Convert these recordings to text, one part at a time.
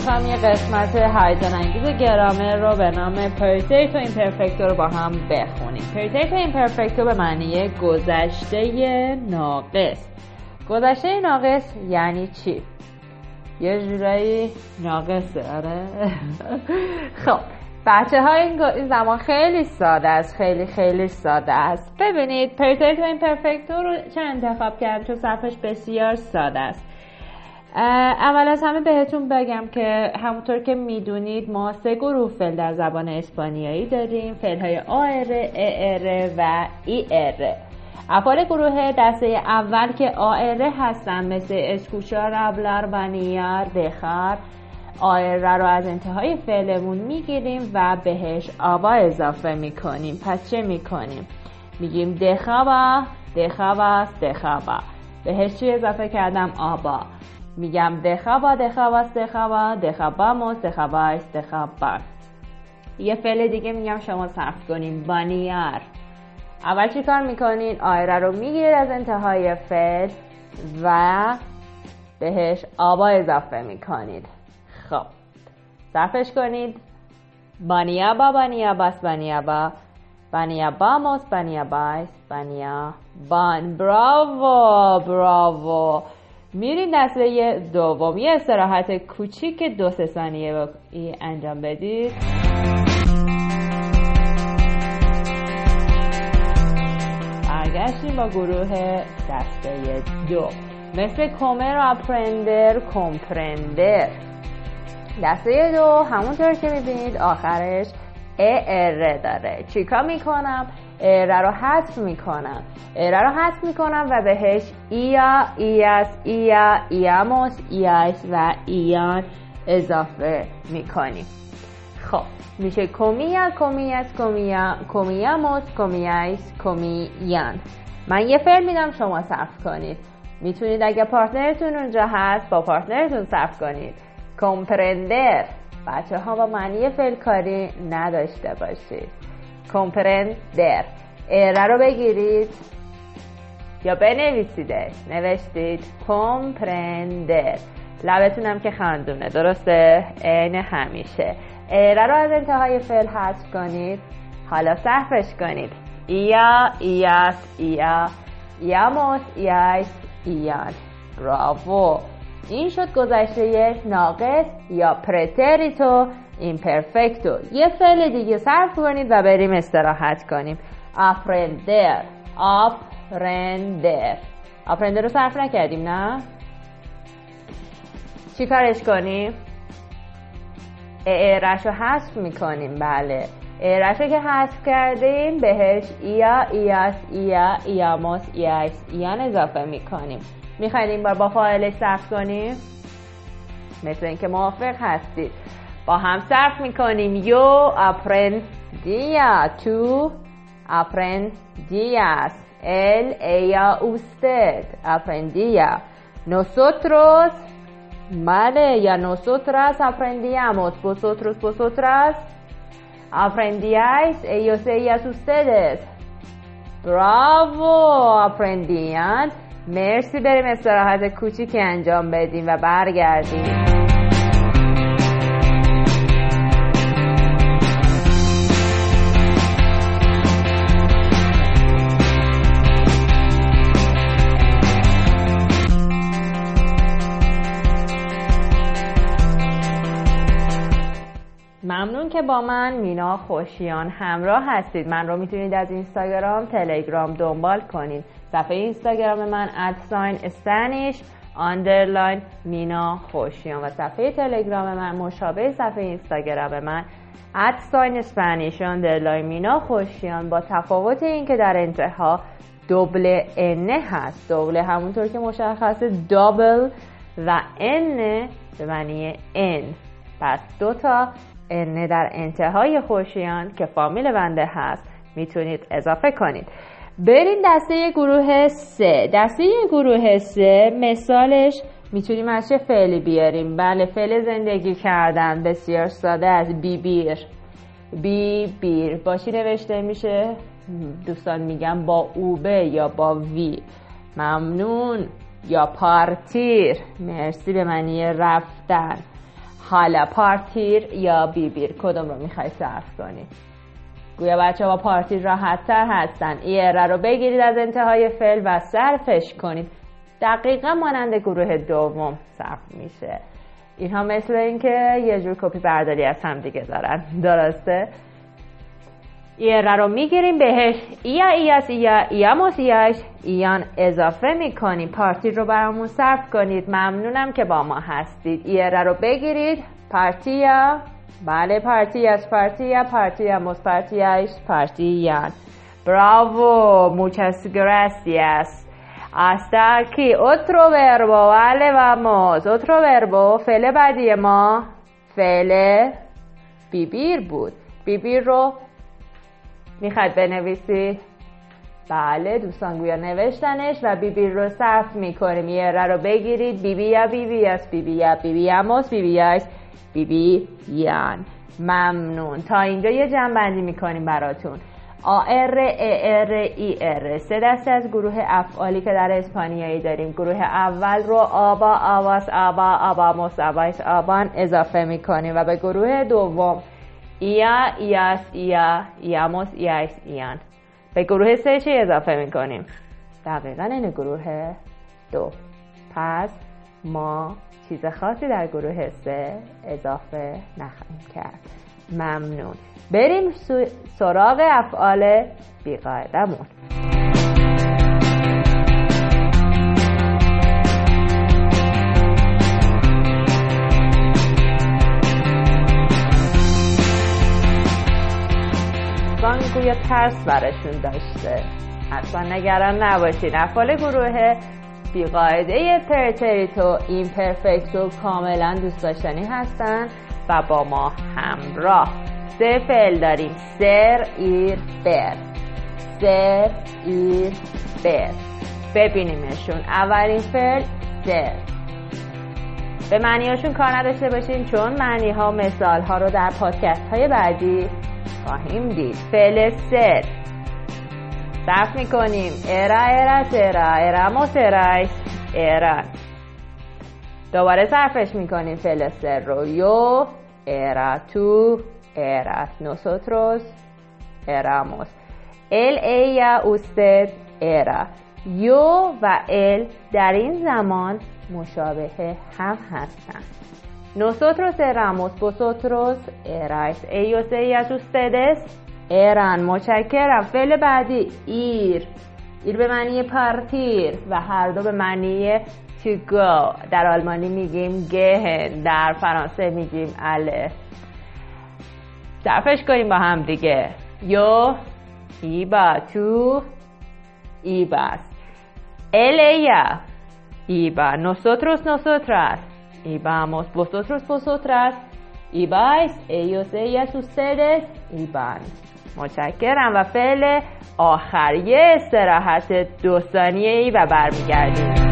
می‌خوام یه قسمت هایزن انگیز گرامر رو به نام پرفکت و رو با هم بخونیم. پرفکت و به معنی گذشته ناقص. گذشته ناقص یعنی چی؟ یه جورایی ناقصه آره. خب بچه های این زمان خیلی ساده است خیلی خیلی ساده است. ببینید پرفکت و ایمپرفکتو رو چه انتخاب کردم؟ چون صفحش بسیار ساده است. اول از همه بهتون بگم که همونطور که می‌دونید ما سه گروه فعل در زبان اسپانیایی داریم. فعل های آر، ار و ای ار افعال گروه دسته اول که آر هستن مثل اسکوچار، ابلر و نیار، دخار آر رو از انتهای فعلمون می‌گیریم و بهش آبا اضافه می‌کنیم. پس چه می‌کنیم؟ میگیم دخابا دخاباست دخابا بهش چی اضافه کردم؟ آبا میگم دخابا دخاباست دخابا دخاباموس دخابایست دخابا یه فعل دیگه میگم شما صرف کنیم. بانیار. اول چی کار می‌کنین؟ آیره رو می‌گیرید از انتهای فعل و بهش آبا اضافه می‌کنید. خب. صرفش کنید. بانیا با بانیا باس بانیا با. بانیا بان. براوو براوو میرین دسته یه استراحت کوچیک دو سه ثانیه انجام بدید. برگشتیم با گروه دسته دو. مثل کومر و اپرندر کمپرندر. دسته دو همونطور که می‌بینید آخرش er داره. چیکار می‌کنم؟ er رو حذف می‌کنم. er رو حذف می‌کنم و بهش ía ías ía íamos íais و ían اضافه می‌کنیم. خب میشه comía comías comía comíamos comíais comían. من یه فعل میدم شما صرف کنید. می‌تونید اگه partner تون اونجا هست با partner تون صرف کنید. کمپرندر. بچه ها با معنی فعل کاری نداشته باشید. کمپرندر اره رو بگیرید یا بنویسیدش نوشتید کمپرندر لبتونم که خندونه درسته عین همیشه اره رو از انتهای فعل حذف کنید حالا صرفش کنید ایا ایاس ایا ایاموس ایایس ían bravo این شد گذشته ناقص یا pretérito imperfecto یه فعل دیگه صرف کنید و بریم استراحت کنیم. aprender aprender aprender رو صرف نکردیم نه؟ چی کارش کنیم؟ er ش رو حذف می‌کنیم بله. er ش رو که حذف کردیم بهش ía ías ía íamos íais ían اضافه می‌کنیم. می‌خواید این بار با فاعلش صرف کنیم؟ مثل اینکه موافق هستید. با هم صرف می‌کنیم. yo aprendía tú aprendías él ella usted aprendía nosotros بله یا nosotras aprendíamos vosotros vosotras. aprendíais ellos ellas ustedes براوو اپرندیان مرسی بریم استراحت کوچیک انجام بدیم و برگردیم. ممنون که با من مینا خوشیان همراه هستید. من رو می‌تونید از اینستاگرام تلگرام دنبال کنید. صفحه اینستاگرام من at sign Spanish underline مینا خوشیان و صفحه تلگرام من مشابه صفحه اینستاگرام من at sign Spanish underline مینا خوشیان. با تفاوت این که در انتها doble ene هست. doble همونطور که مشخصه double و ene به معنی n پس دو تا n در انتهای خوشیان که فامیل بنده هست می‌تونید اضافه کنید. بریم دسته گروه سه. دسته گروه سه مثالش می‌تونیم از چه فعلی بیاریم؟ بله فعل زندگی کردن. بسیار ساده از بی بیر بی بیر باشی نوشته میشه؟ دوستان میگم با اوبه یا با وی. ممنون. یا پارتیر. مرسی به معنی رفتن. حالا پارتیر یا بیبیر کدوم رو می‌خوای صرف کنید گویا بچه با پارتیر راحت تر هستن ایره رو بگیرید از انتهای فعل و صرفش کنید. دقیقا مانند گروه دوم صرف میشه. اینها مثل اینکه یه جور کپی برداری از هم دیگه دارن. درسته؟ ایره رو می‌گیریم بهش. ایا ایاس ایا ایاموس ایاش ایان اضافه می‌کنیم. پارتی رو برامون صرف کنید. ممنونم که با ما هستید. ایره رو بگیرید. پارتیا بله پارتیاس پارتیا پارتیاموس پارتیاش پارتیان براوو muchas gracias. Hasta aquí. Otro verbo. Vale vamos. Otro verbo. فعل بعدی ما فعل بیبیر بود بیبیر رو می‌خواد بنویسی؟ بله دوستان گویا نوشتنش و بیبی رو صرف می‌کنیم. یه رو بگیرید. بیبی یا بیبی از بیبی یا بیبی یاموس بیبی یاش بیبی یان. ممنون. تا اینجا یه جمع بندی می‌کنیم براتون. آر ار ای ار سه دسته از گروه افعالی که در اسپانیایی داریم. گروه اول رو آبا آواس آبا آبا مصابایس آبان اضافه می‌کنیم و به گروه دوم ایا ایاس ایا ایاموس ایاس ایان به گروه سه چی اضافه می‌کنیم دقیقا این گروه دو پس ما چیز خاصی در گروه سه اضافه نخواهیم کرد ممنون بریم سراغ افعال بیقاعدمون گویا ترس برشون داشته. اصلا نگران نباشید افعال گروه بیقاعده pretérito imperfecto کاملا دوست داشتنی هستن و با ما همراه. سه فعل داریم. ser ir ver. ser ir ver. ببینیمشون. اولین فعل ser. به معنیاشون کار نداشته باشین چون معنی ها مثال ها رو در پادکست های بعدی خواهیم دید. فعل سر. صرف می‌کنیم. ارا ارا سرا اراموس ارایس ارا. دوباره صرفش می‌کنیم فعل سر رو. یو ارا تو eras nosotros éramos él ella usted era yo و ال در این زمان مشابه هم هستند nosotros éramos vosotros erais. Ellos ellas ustedes eran. متشکرم فعل بعدی ir ir به معنی partir و هر دو به معنی to go. در آلمانی میگیم gehen در فرانسه میگیم aller صرفش کنیم با هم دیگه yo iba tú ibas ella iba. Nosotros nosotras. Íbamos vosotros vosotras ibais ellos ellas ustedes iban متشکرم و فعل آخر یه استراحت دو ثانیه ای و برمیگردیم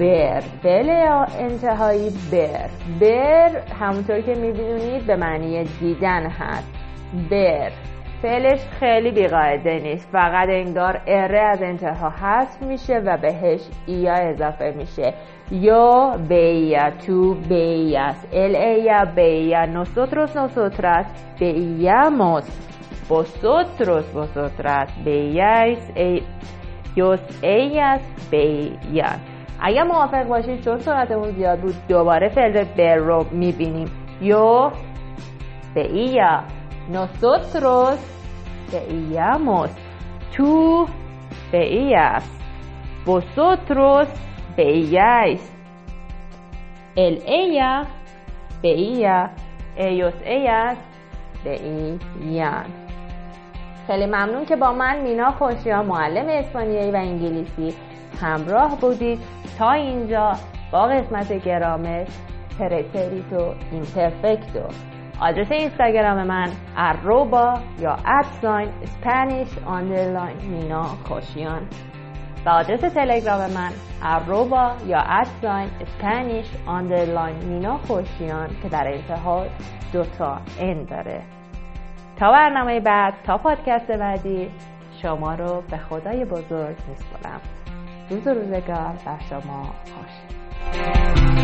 بر فعل انتهایی بر بر همونطور که می‌بینید به معنی دیدن هست بر فعلش خیلی بیقاعده نیست. فقط انگار اره از انتها هست میشه و بهش ایا اضافه میشه. یا بیا تو بیاس ال ایا بیا nosotros nosotras veíamos vosotros vosotras veíais ellos ellas veían اگر موافق باشید چون سرعتمون زیاد بود دوباره فعل بر رو می‌بینیم. یو veía nosotros veíamos tú veías vosotros veíais. Él ella veía ellos ellas veían. خیلی ممنون که با من مینا خوشیان معلم اسپانیایی و انگلیسی همراه بودید تا اینجا با قسمت گرامر pretérito imperfecto آدرس اینستاگرام من arroba یا at sign Spanish underline مینا خوشیان و آدرس تلگرام من arroba یا at sign Spanish underline مینا خوشیان که در انتها دوتا n داره. تا برنامه بعد تا پادکست بعدی شما رو به خدای بزرگ میسپرم روز و روزگار بر شما خوش